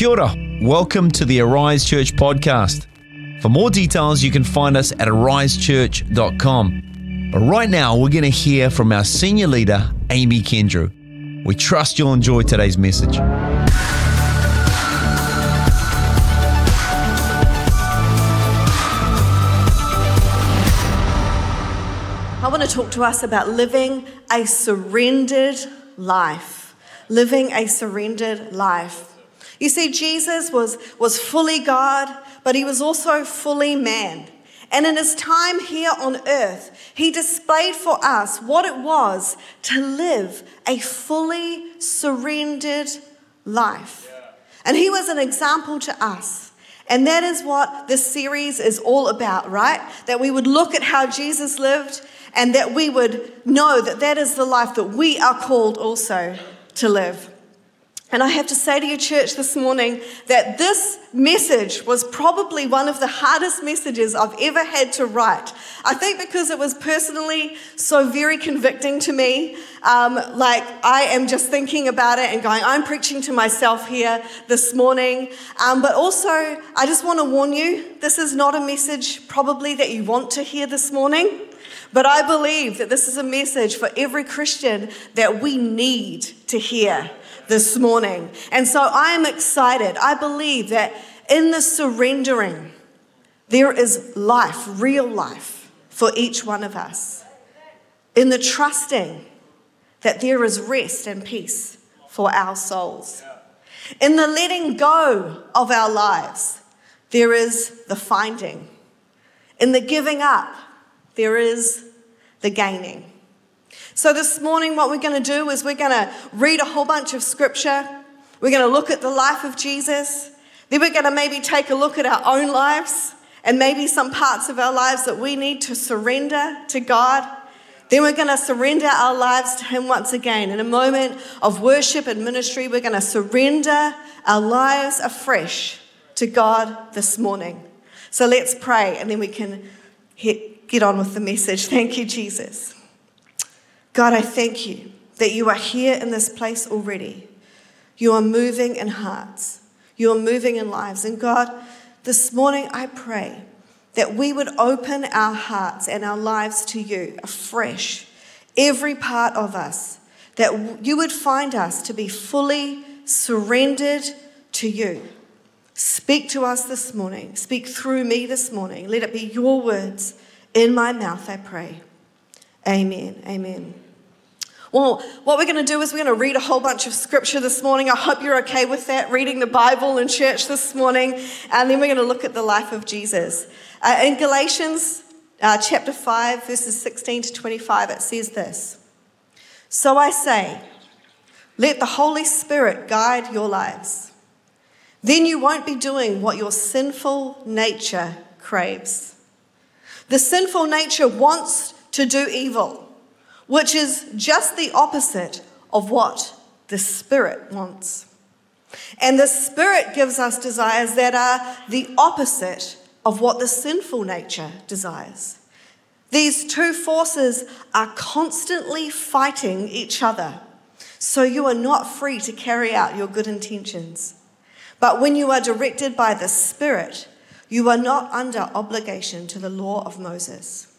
Kia ora. Welcome to the Arise Church podcast. For more details, you can find us at arisechurch.com. But right now, we're going to hear from our senior leader, Amy Kendrew. We trust you'll enjoy today's message. I want to talk to us about living a surrendered life. Living a surrendered life. You see, Jesus was, was fully God, but he was also fully man. And in his time here on earth, he displayed for us what it was to live a fully surrendered life. And he was an example to us. And that is what this series is all about, right? That we would look at how Jesus lived and that we would know that that is the life that we are called also to live. And I have to say to you, church, this morning that this message was probably one of the hardest messages I've ever had to write. I think because it was personally so very convicting to me. Um, like, I am just thinking about it and going, I'm preaching to myself here this morning. Um, but also, I just want to warn you this is not a message probably that you want to hear this morning. But I believe that this is a message for every Christian that we need to hear this morning. And so I am excited. I believe that in the surrendering, there is life, real life for each one of us. In the trusting that there is rest and peace for our souls. In the letting go of our lives, there is the finding. In the giving up, there is the gaining. So, this morning, what we're going to do is we're going to read a whole bunch of scripture. We're going to look at the life of Jesus. Then we're going to maybe take a look at our own lives and maybe some parts of our lives that we need to surrender to God. Then we're going to surrender our lives to Him once again. In a moment of worship and ministry, we're going to surrender our lives afresh to God this morning. So let's pray and then we can get on with the message. Thank you, Jesus. God, I thank you that you are here in this place already. You are moving in hearts, you are moving in lives. And God, this morning I pray that we would open our hearts and our lives to you afresh, every part of us, that you would find us to be fully surrendered to you. Speak to us this morning. Speak through me this morning. Let it be your words in my mouth, I pray. Amen. Amen. Well, what we're going to do is we're going to read a whole bunch of scripture this morning. I hope you're okay with that, reading the Bible in church this morning. And then we're going to look at the life of Jesus. Uh, in Galatians uh, chapter 5, verses 16 to 25, it says this So I say, let the Holy Spirit guide your lives. Then you won't be doing what your sinful nature craves. The sinful nature wants to do evil, which is just the opposite of what the Spirit wants. And the Spirit gives us desires that are the opposite of what the sinful nature desires. These two forces are constantly fighting each other, so you are not free to carry out your good intentions. But when you are directed by the Spirit, you are not under obligation to the law of Moses.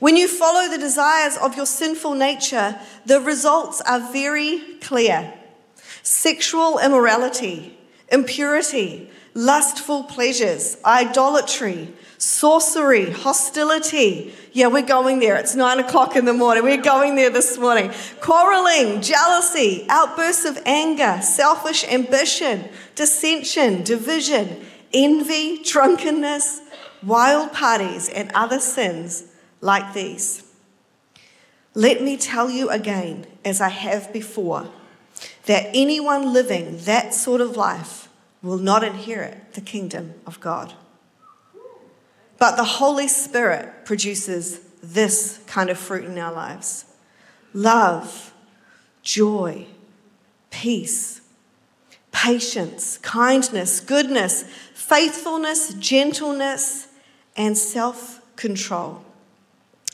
When you follow the desires of your sinful nature, the results are very clear sexual immorality, impurity, lustful pleasures, idolatry, sorcery, hostility. Yeah, we're going there. It's nine o'clock in the morning. We're going there this morning. Quarreling, jealousy, outbursts of anger, selfish ambition, dissension, division, envy, drunkenness, wild parties, and other sins like these. Let me tell you again, as I have before, that anyone living that sort of life will not inherit the kingdom of God. But the Holy Spirit produces this kind of fruit in our lives love, joy, peace, patience, kindness, goodness, faithfulness, gentleness, and self control.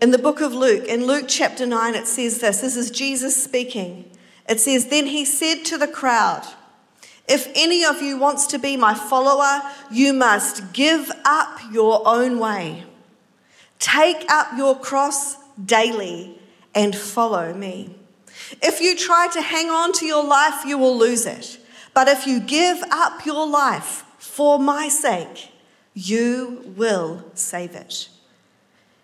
in the book of Luke, in Luke chapter 9, it says this this is Jesus speaking. It says, Then he said to the crowd, If any of you wants to be my follower, you must give up your own way. Take up your cross daily and follow me. If you try to hang on to your life, you will lose it. But if you give up your life for my sake, you will save it.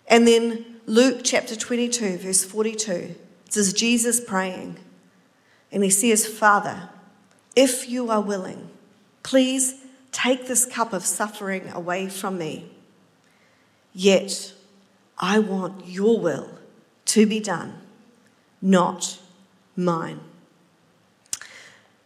And then Luke chapter 22, verse 42, this is Jesus praying. And he says, Father, if you are willing, please take this cup of suffering away from me. Yet I want your will to be done, not mine.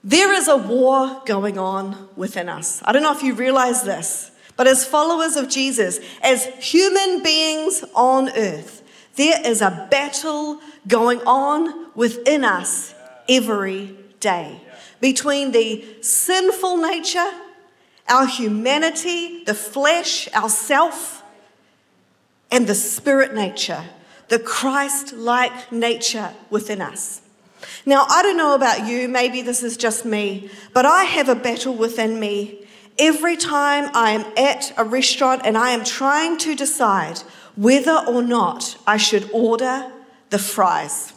There is a war going on within us. I don't know if you realize this, but as followers of Jesus, as human beings on earth, there is a battle going on within us every day between the sinful nature, our humanity, the flesh, our self, and the spirit nature, the Christ like nature within us. Now, I don't know about you, maybe this is just me, but I have a battle within me every time I am at a restaurant and I am trying to decide whether or not I should order the fries.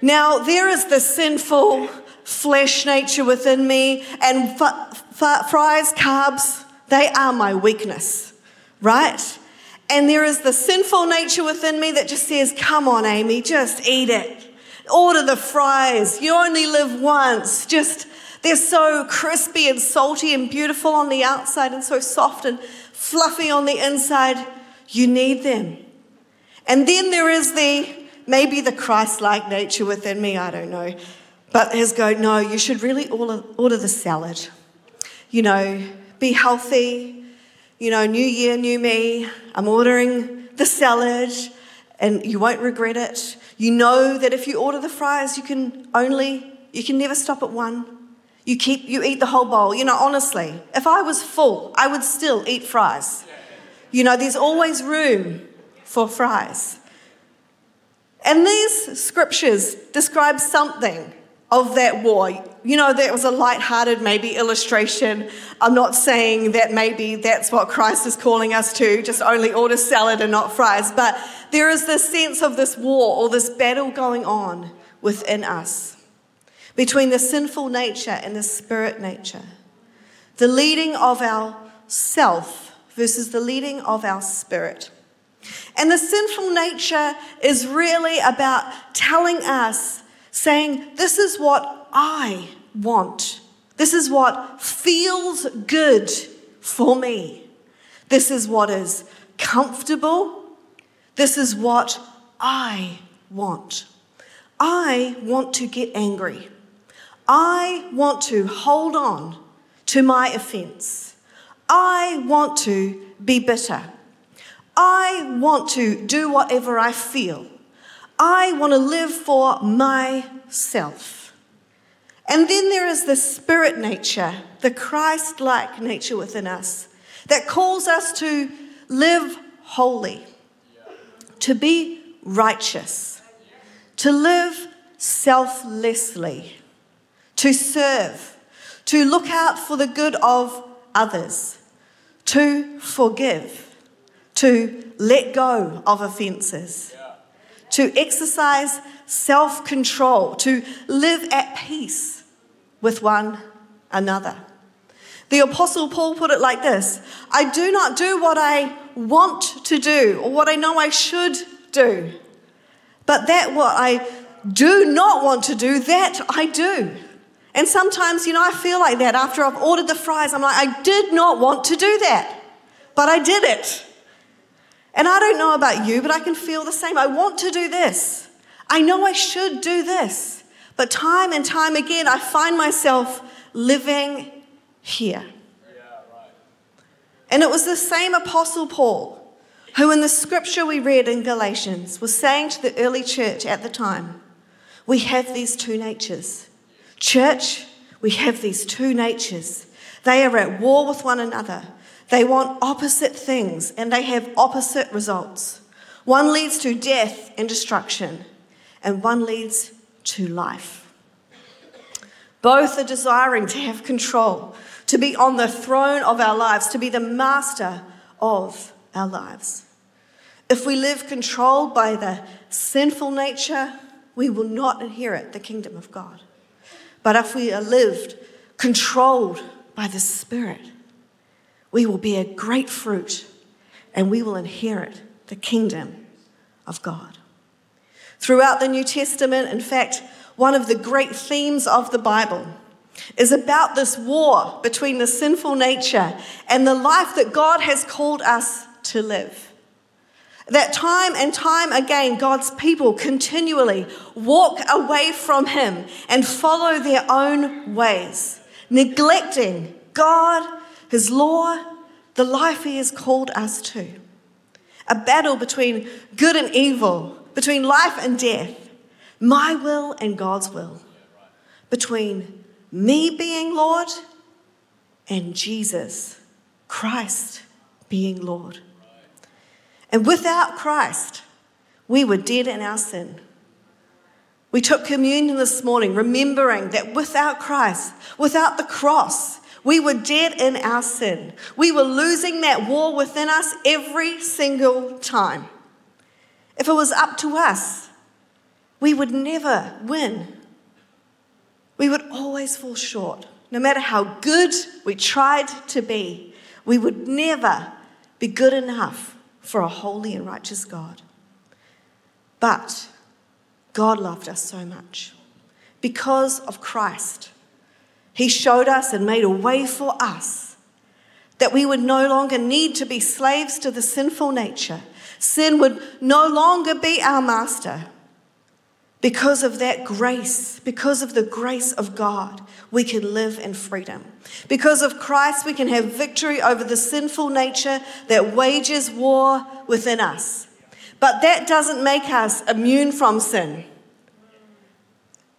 Now, there is the sinful flesh nature within me, and f- f- fries, carbs, they are my weakness, right? And there is the sinful nature within me that just says, Come on, Amy, just eat it. Order the fries. You only live once. Just, they're so crispy and salty and beautiful on the outside and so soft and fluffy on the inside. You need them. And then there is the, maybe the Christ like nature within me, I don't know. But has go, no, you should really order, order the salad. You know, be healthy. You know, new year, new me. I'm ordering the salad and you won't regret it. You know that if you order the fries, you can only, you can never stop at one. You keep, you eat the whole bowl. You know, honestly, if I was full, I would still eat fries. You know, there's always room for fries. And these scriptures describe something of that war. You know, that was a light-hearted maybe illustration. I'm not saying that maybe that's what Christ is calling us to, just only order salad and not fries, but there is this sense of this war or this battle going on within us between the sinful nature and the spirit nature. The leading of our self versus the leading of our spirit. And the sinful nature is really about telling us, saying, This is what I want. This is what feels good for me. This is what is comfortable. This is what I want. I want to get angry. I want to hold on to my offense. I want to be bitter. I want to do whatever I feel. I want to live for myself. And then there is the spirit nature, the Christ like nature within us that calls us to live holy, to be righteous, to live selflessly, to serve, to look out for the good of others, to forgive, to let go of offenses, to exercise self control, to live at peace with one another. The Apostle Paul put it like this I do not do what I want to do or what I know I should do, but that what I do not want to do, that I do. And sometimes, you know, I feel like that after I've ordered the fries. I'm like, I did not want to do that, but I did it. And I don't know about you, but I can feel the same. I want to do this. I know I should do this. But time and time again, I find myself living here. And it was the same Apostle Paul who, in the scripture we read in Galatians, was saying to the early church at the time, We have these two natures. Church, we have these two natures. They are at war with one another. They want opposite things and they have opposite results. One leads to death and destruction, and one leads to life. Both are desiring to have control, to be on the throne of our lives, to be the master of our lives. If we live controlled by the sinful nature, we will not inherit the kingdom of God. But if we are lived controlled by the Spirit, we will bear great fruit and we will inherit the kingdom of God. Throughout the New Testament, in fact, one of the great themes of the Bible is about this war between the sinful nature and the life that God has called us to live. That time and time again, God's people continually walk away from Him and follow their own ways, neglecting God, His law, the life He has called us to. A battle between good and evil, between life and death, my will and God's will, between me being Lord and Jesus, Christ being Lord. And without Christ, we were dead in our sin. We took communion this morning, remembering that without Christ, without the cross, we were dead in our sin. We were losing that war within us every single time. If it was up to us, we would never win. We would always fall short. No matter how good we tried to be, we would never be good enough for a holy and righteous God. But God loved us so much. Because of Christ, He showed us and made a way for us that we would no longer need to be slaves to the sinful nature. Sin would no longer be our master. Because of that grace, because of the grace of God, we can live in freedom. Because of Christ, we can have victory over the sinful nature that wages war within us. But that doesn't make us immune from sin.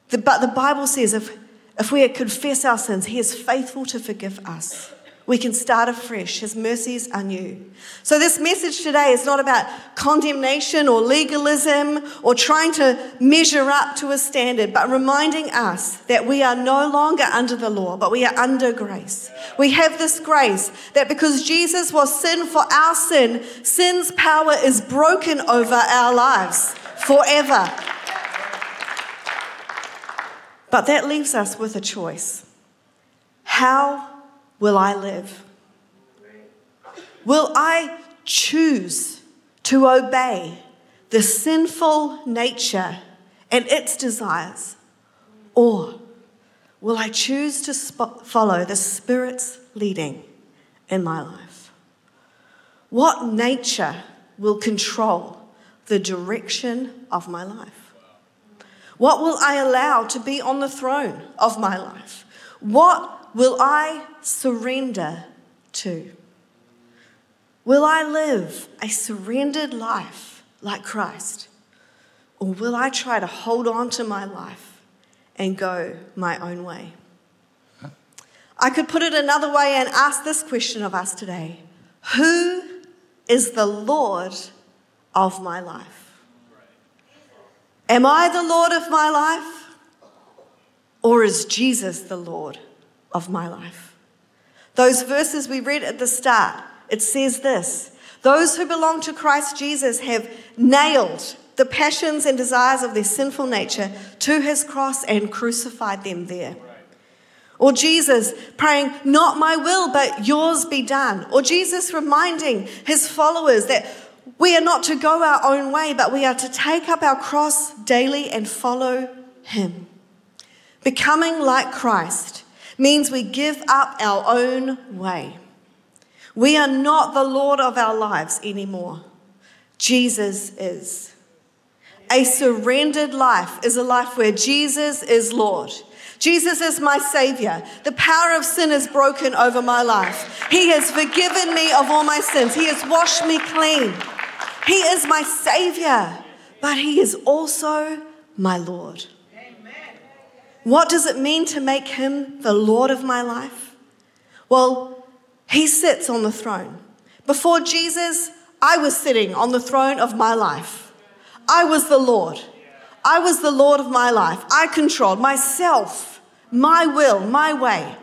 The, but the Bible says if, if we confess our sins, He is faithful to forgive us we can start afresh. His mercies are new. So, this message today is not about condemnation or legalism or trying to measure up to a standard, but reminding us that we are no longer under the law, but we are under grace. We have this grace that because Jesus was sin for our sin, sin's power is broken over our lives forever. But that leaves us with a choice. How will I live? Will I choose to obey the sinful nature and its desires? Or will I choose to follow the Spirit's leading in my life? What nature will control the direction of my life? What will I allow to be on the throne of my life? What will I surrender to? Will I live a surrendered life like Christ? Or will I try to hold on to my life and go my own way? I could put it another way and ask this question of us today Who is the Lord of my life? Am I the Lord of my life? Or is Jesus the Lord of my life. Those verses we read at the start, it says this Those who belong to Christ Jesus have nailed the passions and desires of their sinful nature to his cross and crucified them there. Or Jesus praying, Not my will, but yours be done. Or Jesus reminding his followers that we are not to go our own way, but we are to take up our cross daily and follow him. Becoming like Christ means we give up our own way. We are not the Lord of our lives anymore. Jesus is. A surrendered life is a life where Jesus is Lord. Jesus is my Savior. The power of sin is broken over my life. He has forgiven me of all my sins. He has washed me clean. He is my Savior, but He is also my Lord. What does it mean to make Him the Lord of my life? Well, He sits on the throne. Before Jesus, I was sitting on the throne of my life. I was the Lord. I was the Lord of my life. I controlled myself, my will, my way.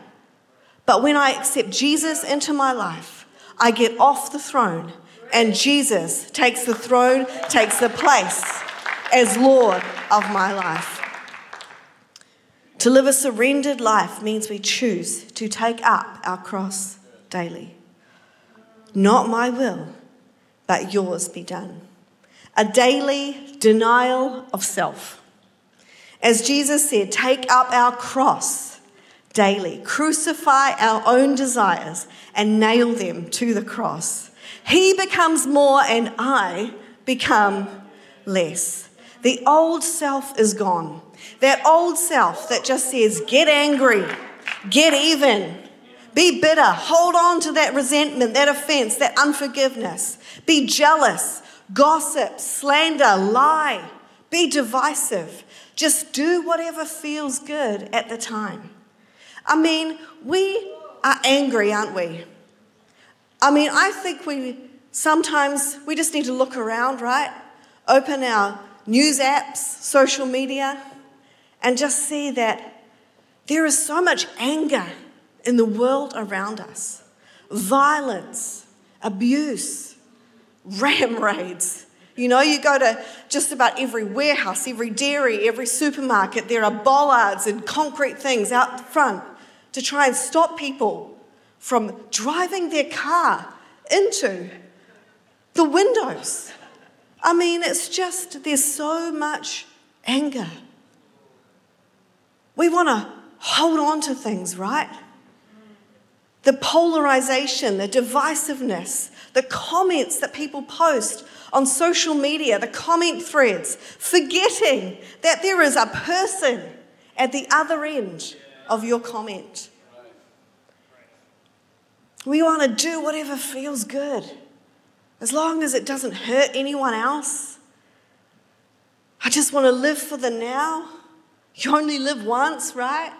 But when I accept Jesus into my life, I get off the throne, and Jesus takes the throne, takes the place as Lord of my life. To live a surrendered life means we choose to take up our cross daily. Not my will, but yours be done a daily denial of self. As Jesus said, take up our cross daily, crucify our own desires, and nail them to the cross. He becomes more, and I become less. The old self is gone. That old self that just says, get angry, get even, be bitter, hold on to that resentment, that offense, that unforgiveness, be jealous, gossip, slander, lie, be divisive. Just do whatever feels good at the time. I mean, we are angry, aren't we? I mean, I think we sometimes we just need to look around, right? Open our news apps, social media, and just see that there is so much anger in the world around us violence, abuse, ram raids. You know, you go to just about every warehouse, every dairy, every supermarket, there are bollards and concrete things out front to try and stop people from driving their car into the windows. I mean, it's just, there's so much anger. We want to hold on to things, right? The polarization, the divisiveness, the comments that people post on social media, the comment threads, forgetting that there is a person at the other end of your comment. We want to do whatever feels good, as long as it doesn't hurt anyone else. I just want to live for the now. You only live once, right?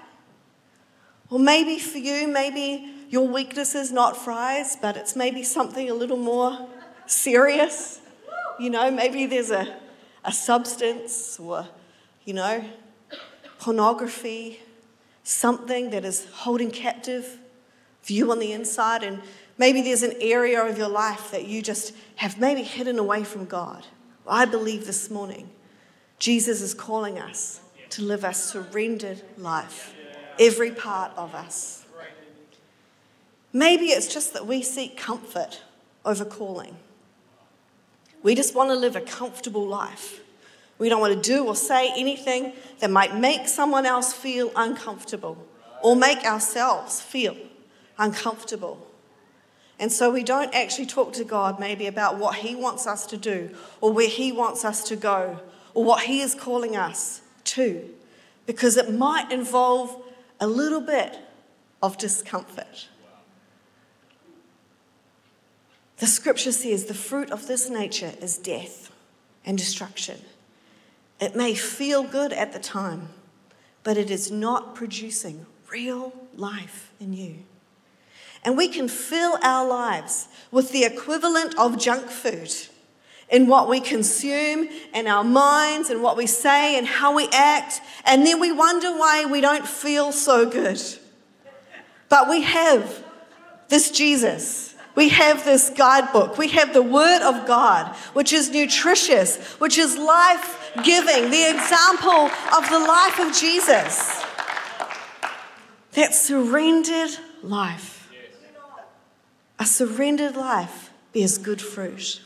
Or maybe for you, maybe your weakness is not fries, but it's maybe something a little more serious. You know, maybe there's a, a substance or, you know, pornography, something that is holding captive you on the inside. And maybe there's an area of your life that you just have maybe hidden away from God. I believe this morning Jesus is calling us to live a surrendered life, every part of us. Maybe it's just that we seek comfort over calling. We just want to live a comfortable life. We don't want to do or say anything that might make someone else feel uncomfortable or make ourselves feel uncomfortable. And so we don't actually talk to God maybe about what He wants us to do or where He wants us to go or what He is calling us to because it might involve a little bit of discomfort. The scripture says the fruit of this nature is death and destruction. It may feel good at the time, but it is not producing real life in you. And we can fill our lives with the equivalent of junk food in what we consume and our minds and what we say and how we act. And then we wonder why we don't feel so good. But we have this Jesus we have this guidebook. We have the Word of God, which is nutritious, which is life giving, the example of the life of Jesus. That surrendered life. A surrendered life bears good fruit.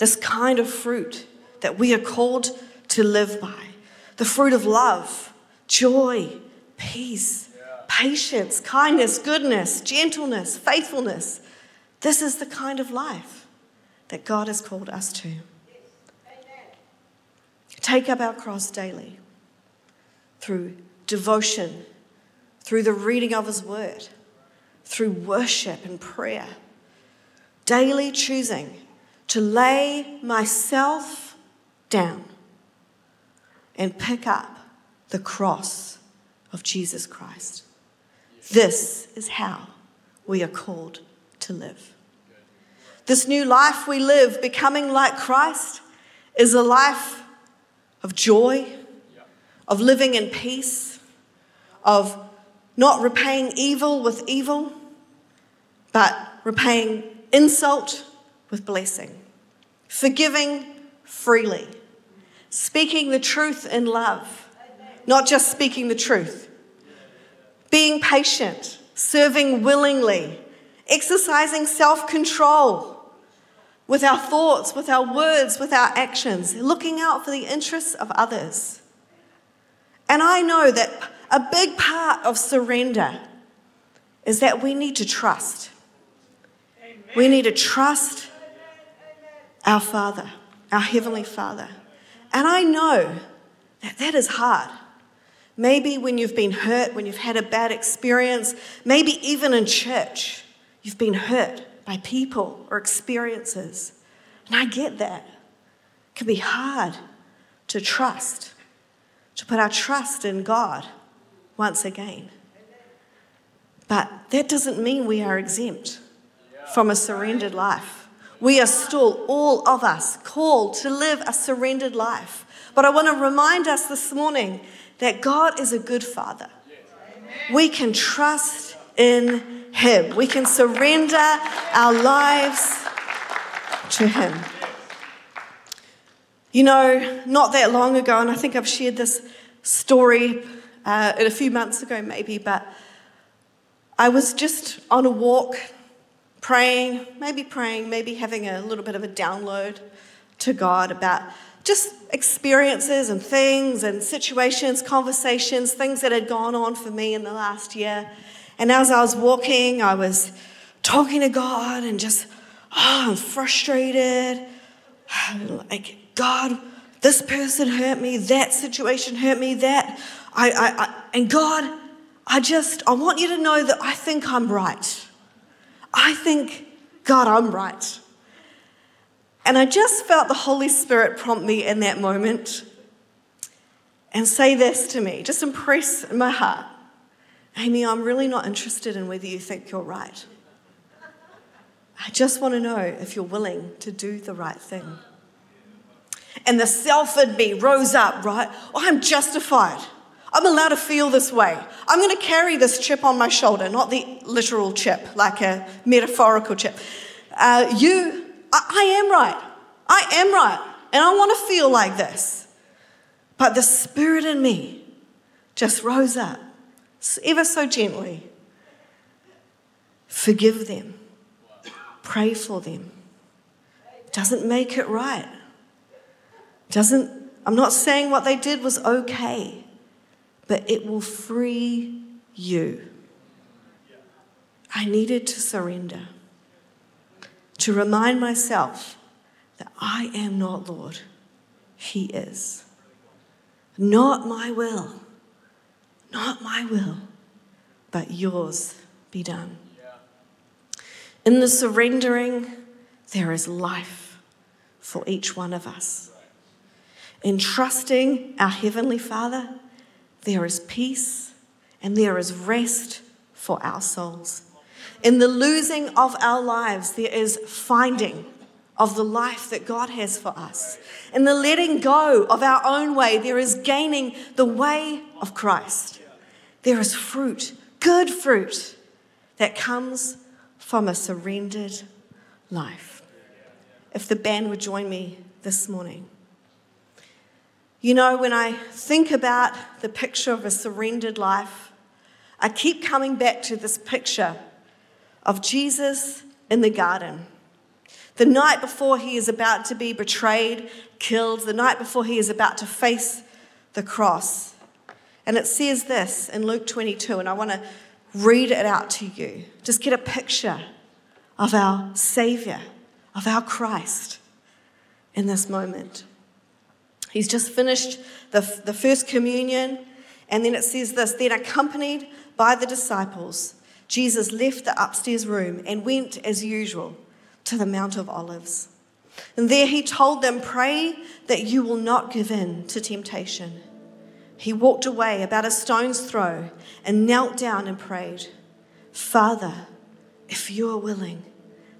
This kind of fruit that we are called to live by the fruit of love, joy, peace, patience, kindness, goodness, gentleness, faithfulness. This is the kind of life that God has called us to. Take up our cross daily through devotion, through the reading of His Word, through worship and prayer. Daily choosing to lay myself down and pick up the cross of Jesus Christ. This is how we are called to live. This new life we live, becoming like Christ, is a life of joy, of living in peace, of not repaying evil with evil, but repaying insult with blessing, forgiving freely, speaking the truth in love, not just speaking the truth, being patient, serving willingly, exercising self control with our thoughts, with our words, with our actions, looking out for the interests of others. And I know that a big part of surrender is that we need to trust. Amen. We need to trust our Father, our Heavenly Father. And I know that that is hard. Maybe when you've been hurt, when you've had a bad experience, maybe even in church, you've been hurt by people or experiences. And I get that. It can be hard to trust, to put our trust in God once again. But that doesn't mean we are exempt from a surrendered life. We are still, all of us, called to live a surrendered life. But I want to remind us this morning that God is a good father. We can trust in him. We can surrender our lives to Him. You know, not that long ago, and I think I've shared this story uh, a few months ago, maybe, but I was just on a walk, praying, maybe praying, maybe having a little bit of a download to God about just experiences and things and situations, conversations, things that had gone on for me in the last year. And as I was walking, I was talking to God and just, oh, I'm frustrated. Like, God, this person hurt me, that situation hurt me, that. I, I, I, and God, I just, I want you to know that I think I'm right. I think, God, I'm right. And I just felt the Holy Spirit prompt me in that moment and say this to me, just impress in my heart. Amy, I'm really not interested in whether you think you're right. I just want to know if you're willing to do the right thing. And the self in me rose up, right? I'm justified. I'm allowed to feel this way. I'm going to carry this chip on my shoulder, not the literal chip, like a metaphorical chip. Uh, you, I, I am right. I am right. And I want to feel like this. But the spirit in me just rose up ever so gently. Forgive them. Pray for them. Doesn't make it right. Doesn't, I'm not saying what they did was okay, but it will free you. I needed to surrender, to remind myself that I am not Lord, He is. Not my will not my will, but yours be done. In the surrendering, there is life for each one of us. In trusting our Heavenly Father, there is peace and there is rest for our souls. In the losing of our lives, there is finding of the life that God has for us. In the letting go of our own way, there is gaining the way of Christ. There is fruit, good fruit, that comes from a surrendered life. If the band would join me this morning. You know, when I think about the picture of a surrendered life, I keep coming back to this picture of Jesus in the garden. The night before he is about to be betrayed, killed, the night before he is about to face the cross. And it says this in Luke 22, and I want to read it out to you. Just get a picture of our Savior, of our Christ in this moment. He's just finished the, the first communion, And then it says this then, accompanied by the disciples, Jesus left the upstairs room and went, as usual, to the Mount of Olives. And there he told them, Pray that you will not give in to temptation. He walked away about a stone's throw and knelt down and prayed, Father, if you are willing,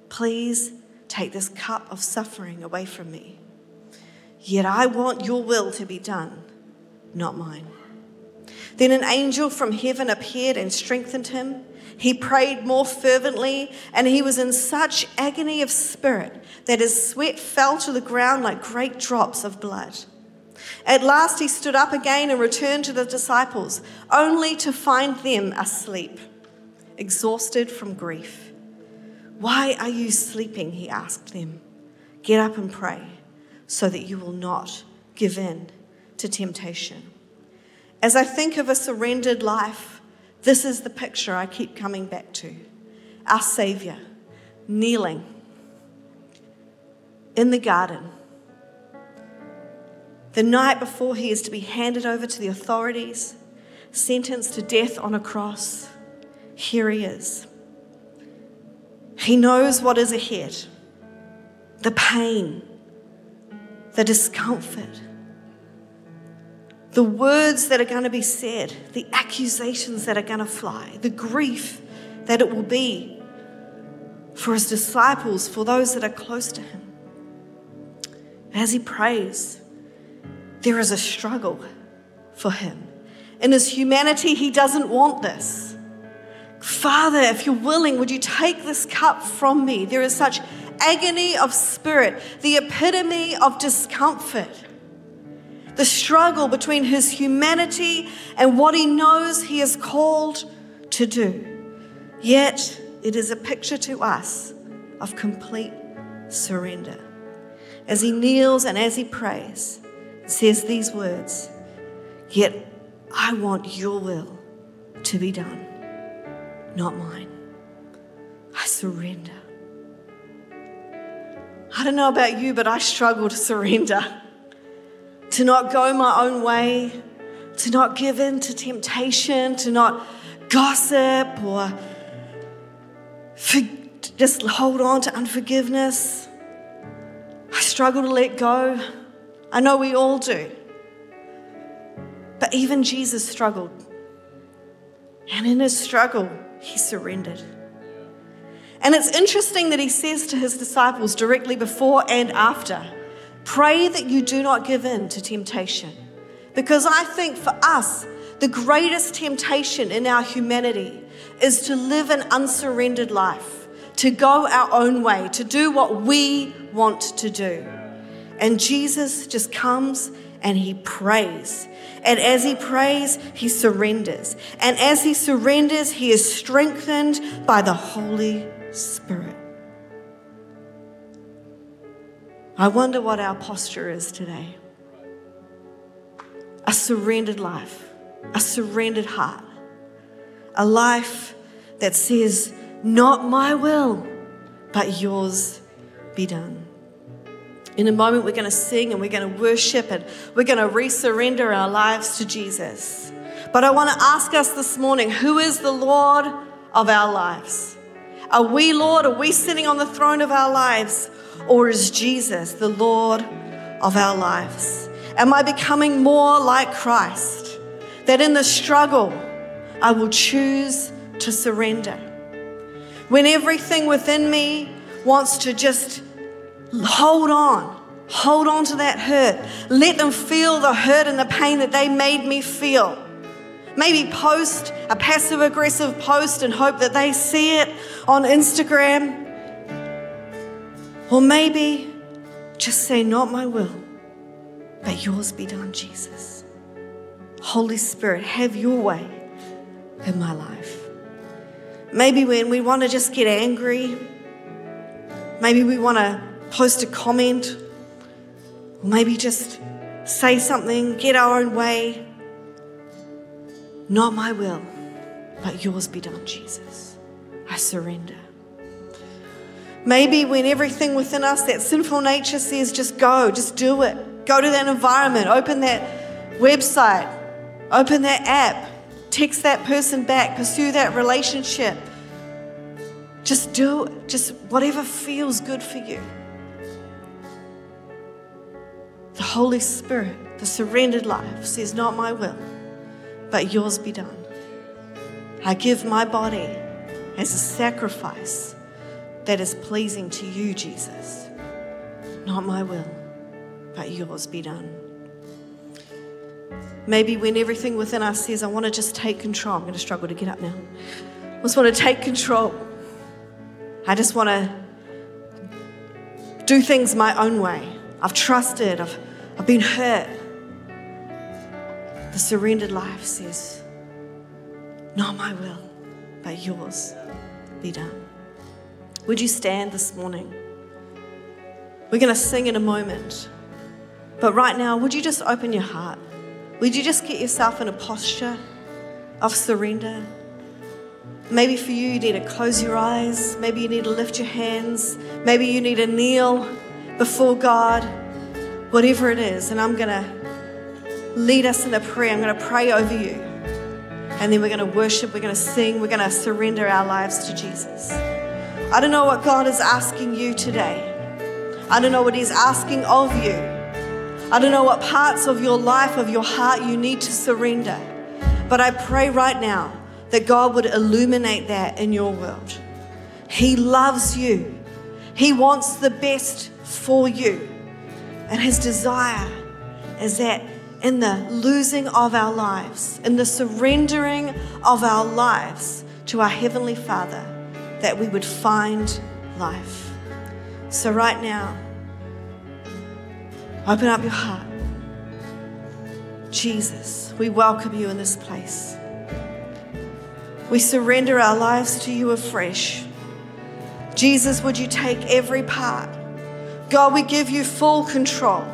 please take this cup of suffering away from me. Yet I want your will to be done, not mine. Then an angel from heaven appeared and strengthened him. He prayed more fervently, and he was in such agony of spirit that his sweat fell to the ground like great drops of blood. At last he stood up again and returned to the disciples, only to find them asleep, exhausted from grief. Why are you sleeping? He asked them. Get up and pray so that you will not give in to temptation. As I think of a surrendered life, this is the picture I keep coming back to our Savior kneeling in the garden. The night before he is to be handed over to the authorities, sentenced to death on a cross, here he is. He knows what is ahead the pain, the discomfort the words that are going to be said, the accusations that are going to fly, the grief that it will be for his disciples, for those that are close to him. As he prays, there is a struggle for him. In his humanity, he doesn't want this. Father, if you're willing, would you take this cup from me? There is such agony of spirit, the epitome of discomfort the struggle between his humanity and what he knows he is called to do. Yet, it is a picture to us of complete surrender. As he kneels and as he prays, says these words Yet I want your will to be done, not mine. I surrender. I don't know about you, but I struggle to surrender to not go my own way, to not give in to temptation, to not gossip or for, just hold on to unforgiveness. I struggle to let go. I know we all do. But even Jesus struggled. And in his struggle, he surrendered. And it's interesting that he says to his disciples directly before and after Pray that you do not give in to temptation. Because I think for us, the greatest temptation in our humanity is to live an unsurrendered life, to go our own way, to do what we want to do. And Jesus just comes and he prays. And as he prays, he surrenders. And as he surrenders, he is strengthened by the Holy Spirit. I wonder what our posture is today. A surrendered life, a surrendered heart, a life that says, Not my will, but yours be done. In a moment, we're going to sing and we're going to worship and we're going to resurrender our lives to Jesus. But I want to ask us this morning who is the Lord of our lives? Are we Lord? Are we sitting on the throne of our lives? Or is Jesus the Lord of our lives? Am I becoming more like Christ? That in the struggle, I will choose to surrender. When everything within me wants to just hold on, hold on to that hurt, let them feel the hurt and the pain that they made me feel. Maybe post a passive aggressive post and hope that they see it on Instagram or maybe just say, Not my will, but yours be done, Jesus. Holy Spirit, have your way in my life. Maybe when we want to just get angry, maybe we want to post a comment, or maybe just say something, get our own way. Not my will, but yours be done, Jesus. I surrender. Maybe when everything within us, that sinful nature says, just go, just do it. Go to that environment, open that website, Open that app, text that person back, pursue that relationship. Just do just whatever feels good for you. The Holy Spirit, the surrendered life, says, Not my will, but yours be done. I give my body as a sacrifice that is pleasing to you, Jesus. Not my will, but yours be done. Maybe when everything within us says, I want to just take control, I'm going to struggle to get up now. I just want to take control. I just want to do things my own way. I've trusted, I've, I've been hurt. The surrendered life says, Not my will, but yours be done. Would you stand this morning? We're going to sing in a moment. But right now, would you just open your heart? Would you just get yourself in a posture of surrender? Maybe for you, you need to close your eyes. Maybe you need to lift your hands. Maybe you need to kneel before God. Whatever it is. And I'm going to lead us in a prayer. I'm going to pray over you. And then we're going to worship, we're going to sing, we're going to surrender our lives to Jesus. I don't know what God is asking you today. I don't know what He's asking of you. I don't know what parts of your life, of your heart, you need to surrender. But I pray right now that God would illuminate that in your world. He loves you, He wants the best for you. And His desire is that in the losing of our lives, in the surrendering of our lives to our Heavenly Father, that we would find life. So, right now, open up your heart. Jesus, we welcome you in this place. We surrender our lives to you afresh. Jesus, would you take every part? God, we give you full control.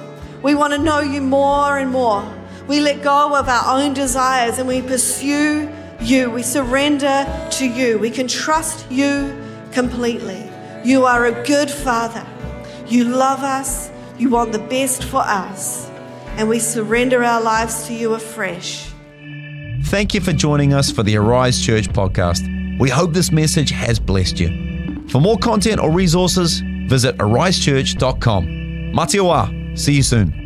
We want to know you more and more. We let go of our own desires and we pursue you. We surrender to you. We can trust you completely. You are a good Father. You love us. You want the best for us. And we surrender our lives to you afresh. Thank you for joining us for the Arise Church podcast. We hope this message has blessed you. For more content or resources, visit arisechurch.com. Matiwa. See you soon.